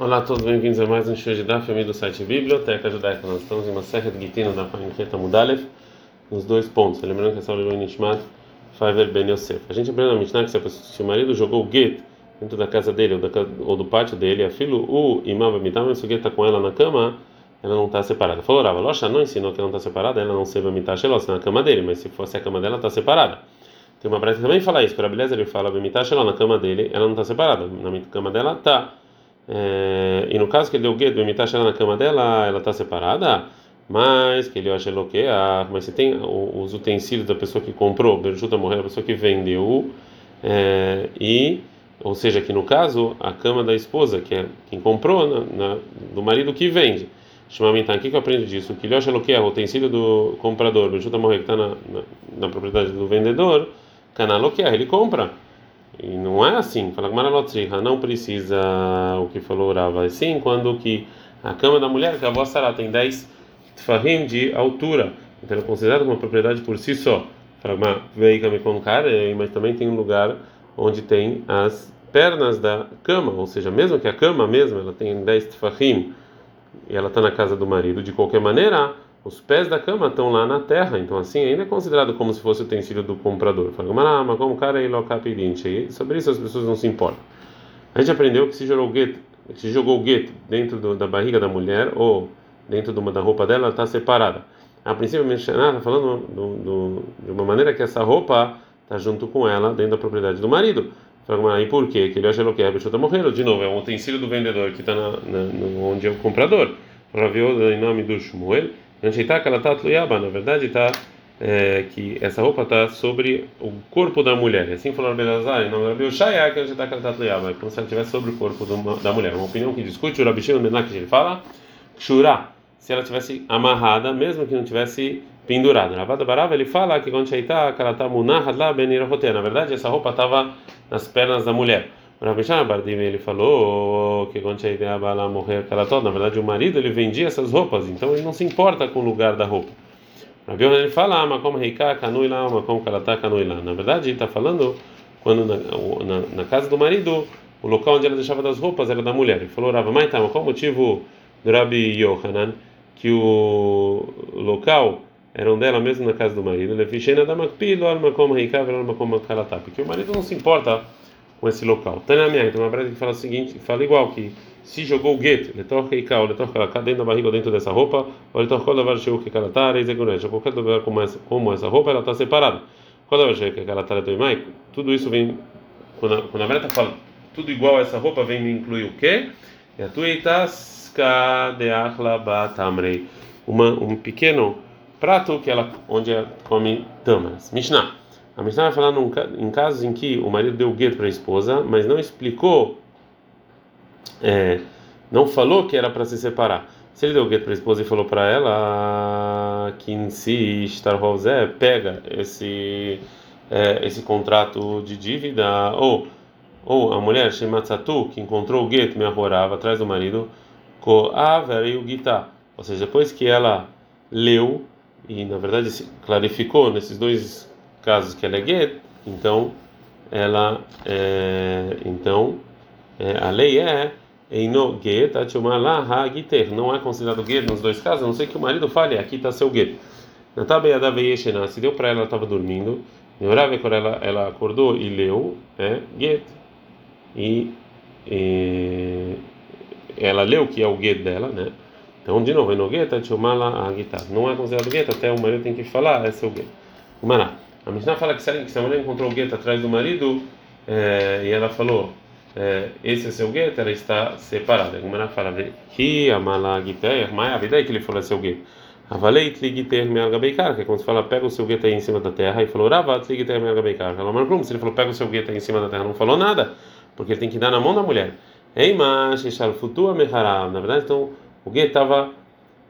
Olá a todos, bem-vindos a mais um show de Daf, do site Biblioteca Judaica. Nós estamos em uma serra de Gitino da Painqueta Mudalev, nos dois pontos. Lembrando que essa aula é Nishmat Faver Ben Yosef. A gente aprende na Mishnah que se o marido jogou o get dentro da casa dele ou, da, ou do pátio dele, a filho o imam mitar, mas se o get está com ela na cama, ela não está separada. Falou, Rava, Locha não ensinou que ela não está separada, ela não se vai mitar na cama dele, mas se fosse a cama dela, está separada. Tem uma breta que também fala isso, que a beleza ele fala, mitar na cama dele, ela não está separada, na cama dela está. É, e no caso que ele deu gueto, imitar ela na cama dela, ela está separada, mas que ele acha que mas se tem os utensílios da pessoa que comprou, Berjuta morreu, a pessoa que vendeu, é, e ou seja, que no caso a cama da esposa, que é quem comprou, na, na, do marido que vende. Chamamentan, o que, que eu aprendo disso? Que que é o utensílio do comprador, Berjuta morreu, que está na, na, propriedade do vendedor, canal que é, ele compra. E não é assim. Fala que não precisa o que falou Rava. Sim, quando que a cama da mulher, que a vossa ela tem 10 tfahim de altura. Então é considerada uma propriedade por si só. Fala mas também tem um lugar onde tem as pernas da cama, ou seja, mesmo que a cama mesmo ela tem 10 tfahim e ela está na casa do marido, de qualquer maneira, os pés da cama estão lá na terra, então assim ainda é considerado como se fosse o utensílio do comprador. Fala, mas como cara é e sobre isso as pessoas não se importam. A gente aprendeu que se jogou gueto, se jogou gueto dentro do, da barriga da mulher ou dentro de uma, da roupa dela, ela está separada. A princípio, a está falando do, do, de uma maneira que essa roupa está junto com ela dentro da propriedade do marido. E por quê? Que ele acha que a pessoa está morrendo. De novo, é um utensílio do vendedor que está onde é o comprador. Ver em nome do Shmuel. Ansheitar que ela está tluiaba, na verdade está é, que essa roupa está sobre o corpo da mulher. Assim falou Belazar, não Rabi Ushaya que Ansheitar que ela está tluiaba, é como se ela estivesse sobre o corpo do, da mulher. Uma opinião que discute o Rabi Shimon Menak, ele fala, Shura, se ela tivesse amarrada, mesmo que não tivesse pendurada. Ravada Barava ele fala que quando que ela está munahad lá benira Na verdade, essa roupa estava nas pernas da mulher. O Rabi Bardim ele falou que quando a bala morrer aquela toda, na verdade o marido ele vendia essas roupas, então ele não se importa com o lugar da roupa. Rabi ele fala, ah, mas como reika canui lá, mas como kalatá canui lá. Na verdade ele está falando quando na, na, na, casa do marido o local onde ela deixava das roupas era da mulher. Ele falou, Rava, mas mas qual o motivo do Rabi Yohanan que o local eram dela mesmo na casa do marido? Ele fichena da makpilo, alma como reika, alma como kalatá, porque o marido não se importa com esse local. Tanamia, então uma breve que fala o seguinte, fala igual que se jogou o gueto, ele toca e cal, ele toca cá dentro da barriga dentro dessa roupa, ou ele toca levar o que tá, e zeguneja, qualquer lugar como essa, como essa roupa, ela está separada. Quando ela chega que ela tá do imai, tudo isso vem quando quando a Breta fala tudo igual a essa roupa vem incluir o quê? E a tuitasca de achla batamrei, uma um pequeno prato que ela onde ela come tamas. Mishnah a Mishnah vai falar num, em casos em que o marido deu gueto para a esposa, mas não explicou, é, não falou que era para se separar. Se ele deu gueto para a esposa e falou para ela que em si pega esse é, esse contrato de dívida ou ou a mulher Shematzatu que encontrou o gueto me arrorava atrás do marido ko e o guitar, ou seja, depois que ela leu e na verdade clarificou nesses dois casos que ela é get, então ela é, então é, a lei é Eino get ha giter. Não é considerado get nos dois casos, a não ser que o marido fale, aqui está seu get. Se deu para ela, ela estava dormindo. Neurave quando ela, ela acordou e leu, é get. E, e ela leu que é o get dela, né? Então, de novo, no get, a guitarra. Não é considerado get, até o marido tem que falar, é seu get. Mará. A Mishnah fala que se a mulher encontrou o gueto atrás do marido é, e ela falou, é, esse é seu gueto, ela está separada. A fala, que a malagiteia, mas a vida que ele falou é seu gueto. Avalei tliguiter mealgabeikar, que é quando se fala pega o seu gueto aí em cima da terra, e falou ravat tliguiter mealgabeikar. Ela marcou, se ele falou pega o seu gueto aí em cima da terra, não falou nada, porque ele tem que dar na mão da mulher. Ei, mas futua mehara. Na verdade, então, o gueto estava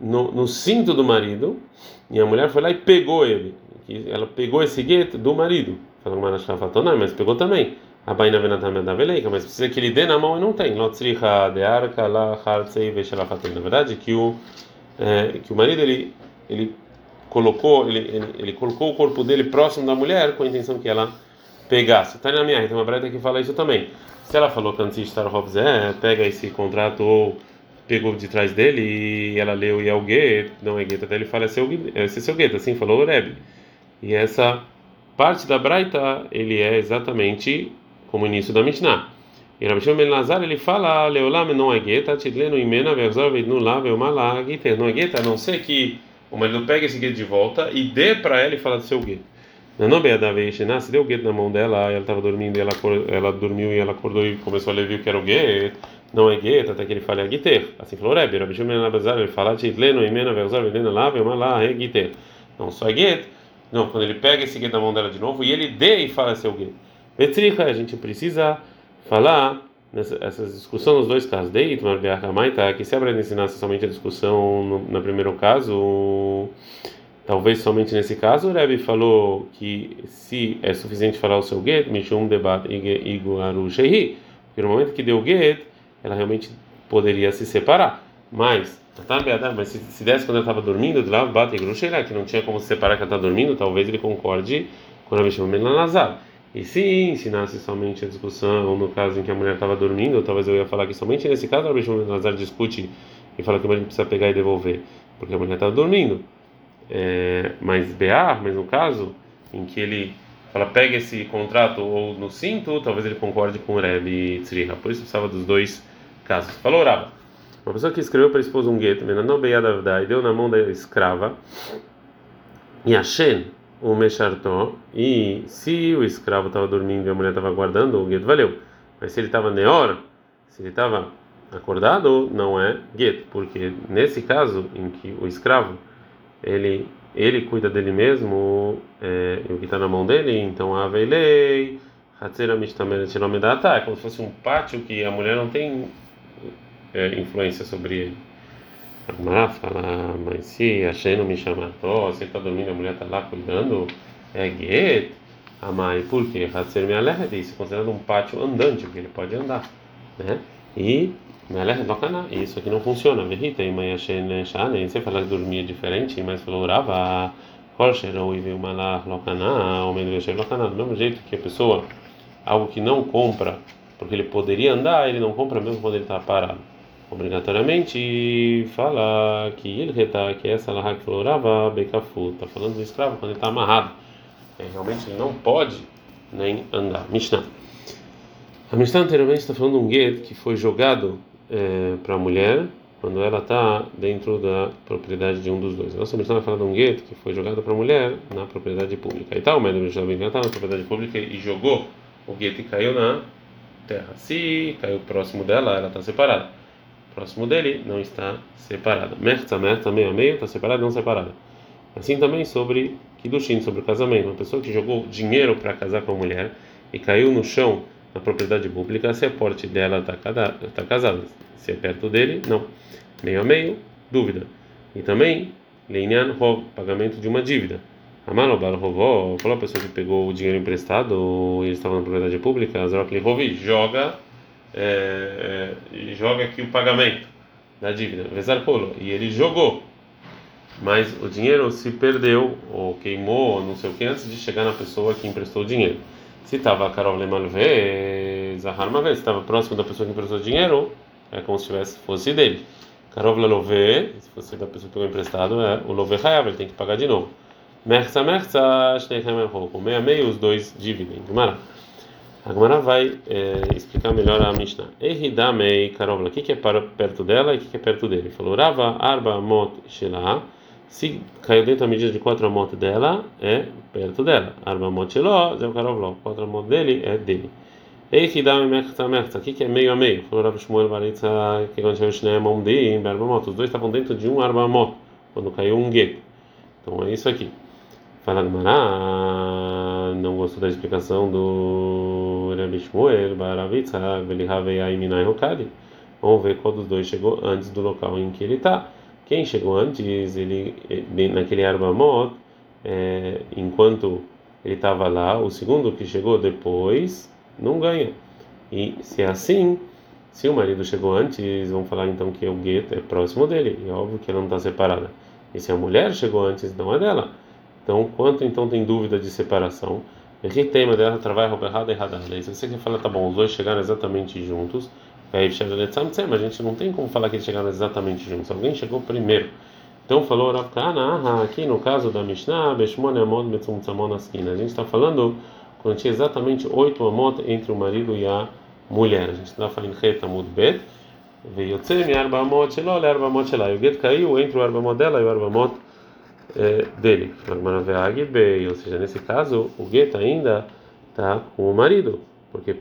no, no cinto do marido, e a mulher foi lá e pegou ele que ela pegou esse gueto do marido. Falou mas pegou também. A baina venatame da veleika, mas precisa que ele dê na mão e não tem. De. Na verdade, que o é, que o marido ele ele colocou ele, ele, ele colocou o corpo dele próximo da mulher com a intenção que ela pegasse. Tá na minha, tem uma breta que fala isso também. Se ela falou que antes de é, pega esse contrato ou pegou de trás dele e ela leu e gueto, não é gueto, até ele fala seu, é seu gueto, assim falou o Rebbe. E essa parte da Braita, ele é exatamente como o início da Mishnah. E Rabi Shimon Ben Lazar, ele fala, Leolam não é gueta, tidleno imena, verzor veidnu lá, veumala, guiter, não é gueta, a não ser que o marido pegue esse gueto de volta e dê para ela e fala do seu gueto. Não se deu o gueto na mão dela, ela estava dormindo, ela, ela dormiu e ela acordou e começou a ler o que era o gueto, não é gueto, até que ele fale a guiter. Assim falou Rebbe, Rabi Shimon Ben Lazar, ele fala, tidleno imena, verzor veidnu lá, veumala, é guiter. Não só é gueto, não, quando ele pega esse gueto na mão dela de novo e ele dê e fala seu gueto. Betricha, a gente precisa falar nessa essa discussão nos dois casos. Deit, tá que se a Brenda ensinasse somente a discussão no, no primeiro caso, talvez somente nesse caso, o Rebbe falou que se é suficiente falar o seu get, Mishum debat iguaru shehi, porque no momento que deu o get, ela realmente poderia se separar. Mas, mas se, se desse quando ela estava dormindo, lá bate que não tinha como se separar que ela está dormindo, talvez ele concorde com a Mishum Ben Lazar. E se ensinasse somente a discussão, no caso em que a mulher estava dormindo, talvez eu ia falar que somente nesse caso o Rabbi Nazar discute e fala que a gente precisa pegar e devolver, porque a mulher estava dormindo. É, mas BA, mas no caso em que ele fala pega esse contrato ou no cinto, talvez ele concorde com o Rebbe Tzriha. Por isso precisava dos dois casos. Falou Rava. Uma pessoa que escreveu para a esposa um gueto, e deu na mão da escrava, e a Shen, o Meshartó, e se o escravo estava dormindo e a mulher estava guardando, o gueto valeu. Mas se ele estava neor, se ele estava acordado, não é gueto, porque nesse caso em que o escravo ele ele cuida dele mesmo, é, o que está na mão dele, então a velei, hatzera é como se fosse um pátio que a mulher não tem é, influência sobre ele. Agmará fala, mas se a Sheno me chama, se ele está dormindo, a mulher está lá cuidando, é Get, Amai, por quê? Hatzer me alerta isso, considerado um pátio andante, porque ele pode andar, né? E me alerta tocana, isso aqui não funciona, verrita, e mãe Shen Shane, você fala que dormia diferente, mas falou, Rava, Kolsher, ou Ivi Malach Lokana, ou Menvesher Lokana, do mesmo jeito que a pessoa, algo que não compra, porque ele poderia andar, ele não compra mesmo quando ele está parado obrigatoriamente fala que ele reta que essa lá que florava becafu está falando do escravo quando ele está amarrado é, realmente ele não pode nem andar Mishnah a Mishnah anteriormente está falando de um gueto que foi jogado é, para a mulher quando ela está dentro da propriedade de um dos dois. Nossa Mishnah vai falar de um gueto que foi jogado para a mulher na propriedade pública. E tal, mas a Mishnah está na propriedade pública e jogou o gueto e caiu na terra. Se caiu próximo dela, ela está separada próximo dele não está separada. Merta, merta, meio a meio, está separada, não separada. Assim também sobre Kiddushin, sobre o casamento. Uma pessoa que jogou dinheiro para casar com a mulher e caiu no chão na propriedade pública, se a porte dela está tá casada. Se é perto dele, não. Meio a meio, dúvida. E também, Leinyan Rov, pagamento de uma dívida. Amalobal Rovó, falou a pessoa que pegou o dinheiro emprestado e estava na propriedade pública, Azrok Rovi, joga é, é, joga aqui o pagamento da dívida, Vezarpolo, e ele jogou, mas o dinheiro se perdeu ou queimou, não sei o que, antes de chegar na pessoa que emprestou o dinheiro. Se estava a Carol Lemalve, Zahar uma vez, estava próximo da pessoa que emprestou o dinheiro, é como se tivesse, fosse dele. Carol Lelove, se fosse da pessoa que pegou emprestado, é o Love Hayav, ele tem que pagar de novo. Merza, Merza, Shnei Meia meio, os dois dividem. Gumará. A Gemara vai é, explicar melhor a Mishnah. Ehidamei Karovla. O que, é perto dela e o que, é perto dele? Falou Rava Arba Mot Shelah. Se caiu dentro da medida de quatro amot dela, é perto dela. Arba Mot Shelah, Zé Karovla. Quatro amot dele é dele. Ehidamei Mechta Mechta. O que, é meio a meio? Falou Rava Shmuel Baritza. Que aconteceu o Shnei Mondim, Arba Mot. Os dois estavam dentro de um Arba Mot. Quando caiu um gueto. Então é isso aqui. Fala Gemara. Não gostou da explicação do Rebbe Shmuel, Baravitzak, Belihavei Aiminai Hokadi. Vamos ver qual dos dois chegou antes do local em que ele está. Quem chegou antes, ele naquele Arbamot, é, enquanto ele estava lá, o segundo que chegou depois não ganha. E se é assim, se o marido chegou antes, vamos falar então que o gueto é próximo dele, e óbvio que ela não está separada. E se a mulher chegou antes, não é dela. Então, quanto então tem dúvida de separação? Aqui tema dela trabalha roupa errada errada. Se você quer falar, tá bom, os dois chegaram exatamente juntos, aí mas a gente não tem como falar que eles chegaram exatamente juntos. Alguém chegou primeiro. Então falou Rav Kana, aqui no caso da Mishnah, Beshmone Amot Metzumtzamon na esquina. A gente está falando quando tinha exatamente oito amot entre o marido e a mulher. A gente está falando Reta Mudbet. Veio Tzemi Arba Amot Shelo, Arba Amot Shela. E o Get caiu entre o Arba Amot dela e o Arba Amot é, dele. Ou seja, nesse caso, o gueto ainda está com o marido, porque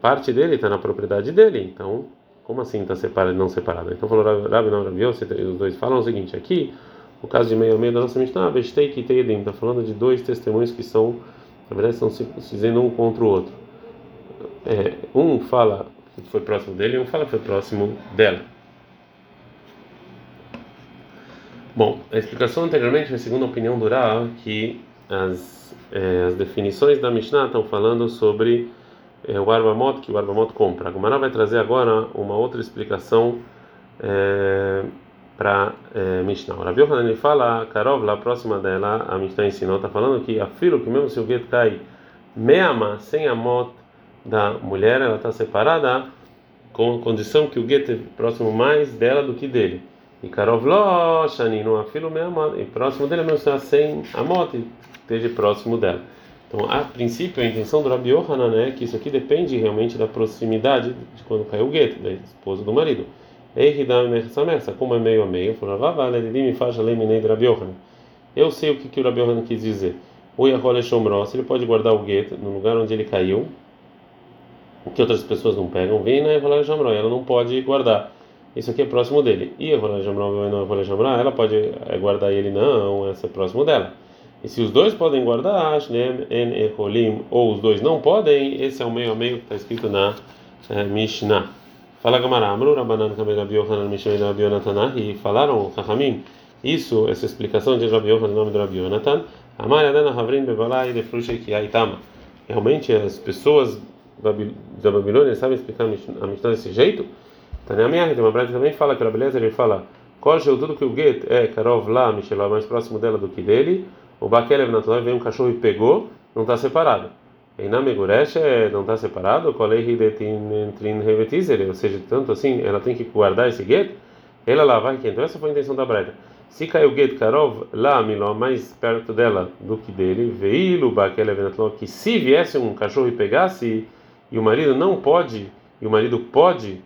parte dele está na propriedade dele. Então, como assim está separado, não separado? Então falou Rabi não Rabi os dois falam o seguinte: aqui, o caso de meio a meio da nossa Mishnah, Bestei que está falando de dois testemunhos que são, na verdade, estão se dizendo um contra o outro. É, um fala que foi próximo dele e um fala que foi próximo dela. Bom, a explicação anteriormente foi segundo a opinião do Ra, que as, é, as definições da Mishnah estão falando sobre é, o Arbamot, que o Arbamot compra. A Gumara vai trazer agora uma outra explicação é, para é, Mishnah. O Rabi Yohanan fala, Karov, lá próxima dela, a Mishnah ensinou, está falando que a filo, que mesmo se o gueto cai meama, sem a mot da mulher, ela está separada com condição que o gueto é próximo mais dela do que dele. E Karovlo, Shani, não afilo e próximo dele é está sem a moto, esteja próximo dela. Então, a princípio, a intenção do Rabi Yohanan é que isso aqui depende realmente da proximidade de quando caiu o gueto, da esposa do marido. Como é meio a meio, eu sei o que, que o Rabi Yohanan quis dizer. O Yahole Shomros, ele pode guardar o gueto no lugar onde ele caiu, o que outras pessoas não pegam, vem na Yahole Shomros, ela não pode guardar isso aqui é próximo dele. E ela pode eh, guardar ele, não, essa é próximo dela. E se os dois podem guardar, ou os dois não podem, esse é o meio a meio que está escrito na é, Mishnah. Fala Gamara, Amru Rabanan Kamei Rabi Yohanan Mishnah Rabi Yonatan e falaram Chachamim, isso, essa explicação de Rabi Yohanan, nome de Rabi Yonatan, Amar Adana Havrin de. Realmente as pessoas da Babilônia sabem explicar a Mishnah desse jeito? Taneamiah, tem uma breta também fala que a beleza ele fala Koshel, tudo que o get é Karov lá, Michel, mais próximo dela do que dele. O Bakelev Natural vem um cachorro e pegou, não está separado. E na Meguresh não está separado, Revetizer, ou seja, tanto assim, ela tem que guardar esse get, ela lá vai então essa foi a intenção da breta. Se caiu o get Karov lá, Miló, mais perto dela do que dele, veio Bakelev Natural, que se viesse um cachorro e pegasse, e o marido não pode, e o marido pode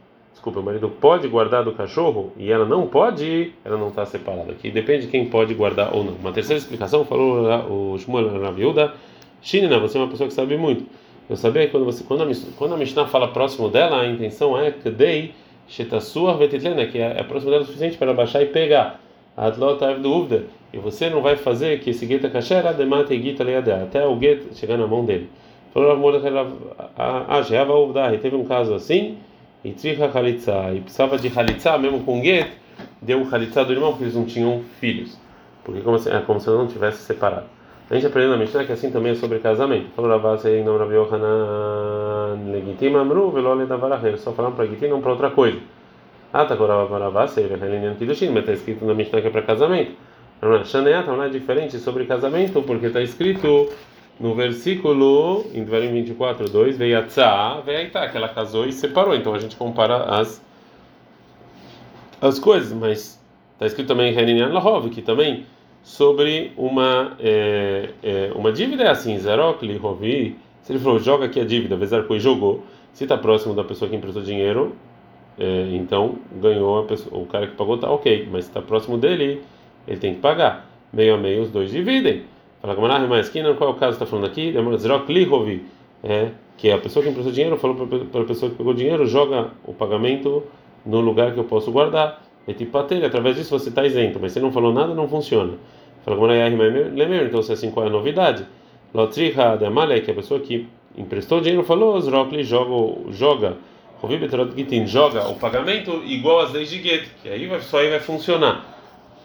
desculpa, o marido pode guardar do cachorro e ela não pode, ela não está separada. Aqui depende de quem pode guardar ou não. Uma terceira explicação falou o Shmuel Rabiuda, Shinina, você é uma pessoa que sabe muito. Eu sabia que quando você quando a, quando a Mishnah fala próximo dela, a intenção é que dei shetasua vetitlena, que é, é próximo dela o suficiente para baixar e pegar. Adlota dúvida. E você não vai fazer que esse gueta kasher ademate guita leadea, até o gueta chegar na mão dele. Falou Rav Mordechai, ah, já vai teve um caso assim e tricha halitza, e precisava de halitza mesmo com get, deu halitza do irmão porque eles não tinham filhos, porque como se, é como se não tivesse separado. A gente aprendeu na Mishnah que assim também é sobre casamento. Falou Ravase em nome Rabi Yohanan legitima amru velole davarahel. Só falando para Gitim, não para outra coisa. Ah, tá agora Ravase, ele é Kiddushin, mas está escrito na Mishnah que é para casamento. Shaneata não é diferente sobre casamento, porque está escrito no versículo, em Dvarim 24, 2, veio a veio a que ela casou e separou. Então a gente compara as, as coisas, mas está escrito também em Reninian Lahov, que também sobre uma, é, é, uma dívida é assim, Zerokli, Rovi, se ele falou, joga aqui a dívida, Vezarkui jogou, se está próximo da pessoa que emprestou dinheiro, é, então ganhou pessoa, o cara que pagou, tá ok, mas se está próximo dele, ele tem que pagar. Meio a meio os dois dividem. Fala Gamarah, mas qual é o caso que está falando aqui? É, que a pessoa que emprestou dinheiro falou para a pessoa que pegou dinheiro, joga o pagamento no lugar que eu posso guardar. É tipo patele, através disso você está isento, mas se não falou nada, não funciona. Fala Gamarah, então se é assim, qual é a novidade? Lotriha de Amalek, que a pessoa que emprestou dinheiro falou, Zrokli joga, joga, joga o pagamento igual às leis de Get, que aí vai, só aí vai funcionar.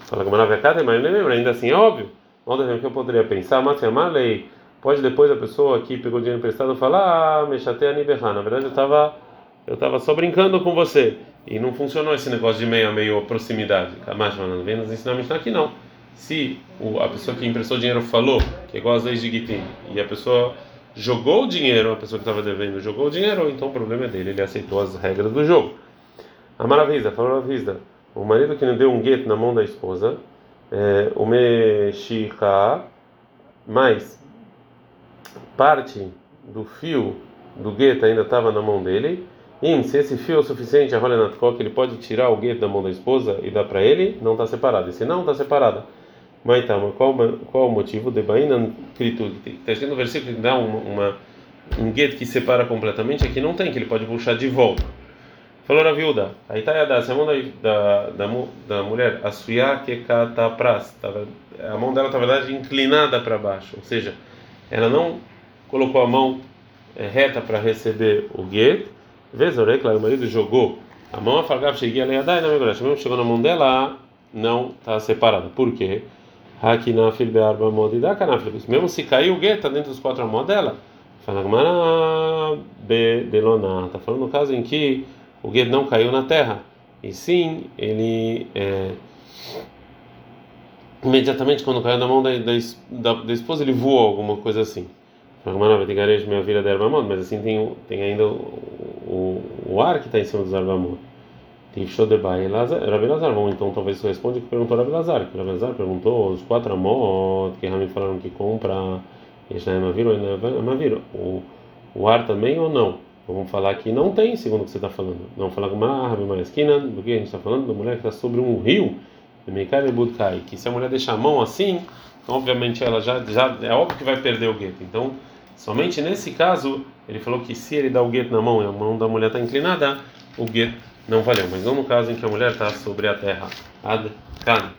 Fala Gamarah, ainda assim é óbvio. Outra que eu poderia pensar, mas lei pode depois a pessoa que pegou dinheiro emprestado falar, ah, mexatea niberra. Na verdade eu estava eu tava só brincando com você e não funcionou esse negócio de meio a meio proximidade. Mas não vem nos ensinamentos aqui não. Se a pessoa que emprestou dinheiro falou que é igual às leis de Gitim e a pessoa jogou o dinheiro, a pessoa que estava devendo jogou o dinheiro, então o problema é dele, ele aceitou as regras do jogo. A Maravisa, falou a Visa, o marido que não deu um gueto na mão da esposa, é, o Meshika, mas parte do fio do gueto ainda estava na mão dele, e se esse fio é suficiente, a que ele pode tirar o gueto da mão da esposa e dar para ele, não está separado. E se não está separada, mas então, qual, qual o motivo de Bainan Kritu? Está escrito no versículo que dá uma um gueto que separa completamente, aqui não tem, que ele pode puxar de volta. Falou a viúva, aí está a mão da, da, da, mulher, a suya que pras, a mão dela na verdade, inclinada para baixo, ou seja, ela não colocou a mão é, reta para receber o gueto, vez claro, o marido jogou a mão, a falgava, cheguei a leadai, não me mesmo chegou na mão dela, não está separada. Por quê? Aqui na filbearba modida canafilbis. Mesmo se caiu o gueto, está dentro dos quatro mãos dela. Fala, be delona. Está falando no caso em que o gueto não caiu na terra. E sim, ele é, imediatamente quando caiu na mão da, da, da, esposa, ele voou, alguma coisa assim. minha filha da mas assim tem, tem ainda o, o, o ar que está em cima dos ervamon. Tifshou de Bai Rabi Lazar. Bom, então talvez isso responde que perguntou Rabi Lazar. Que Rabi Lazar perguntou os quatro amot que Rami falaram que compra. Yeshnaem Aviro e Aviro. O, o ar também ou não? Vamos falar que não tem, segundo o que você está falando. Não falar com Rabi Maeskina, do que a gente está falando? Da mulher que está sobre um rio. Que se a mulher deixar a mão assim, então, obviamente ela já, já. É óbvio que vai perder o gueto. Então, somente nesse caso, ele falou que se ele dá o gueto na mão e a mão da mulher está inclinada, o gueto não valeu, mas não no caso em que a mulher está sobre a terra. Ad -kan.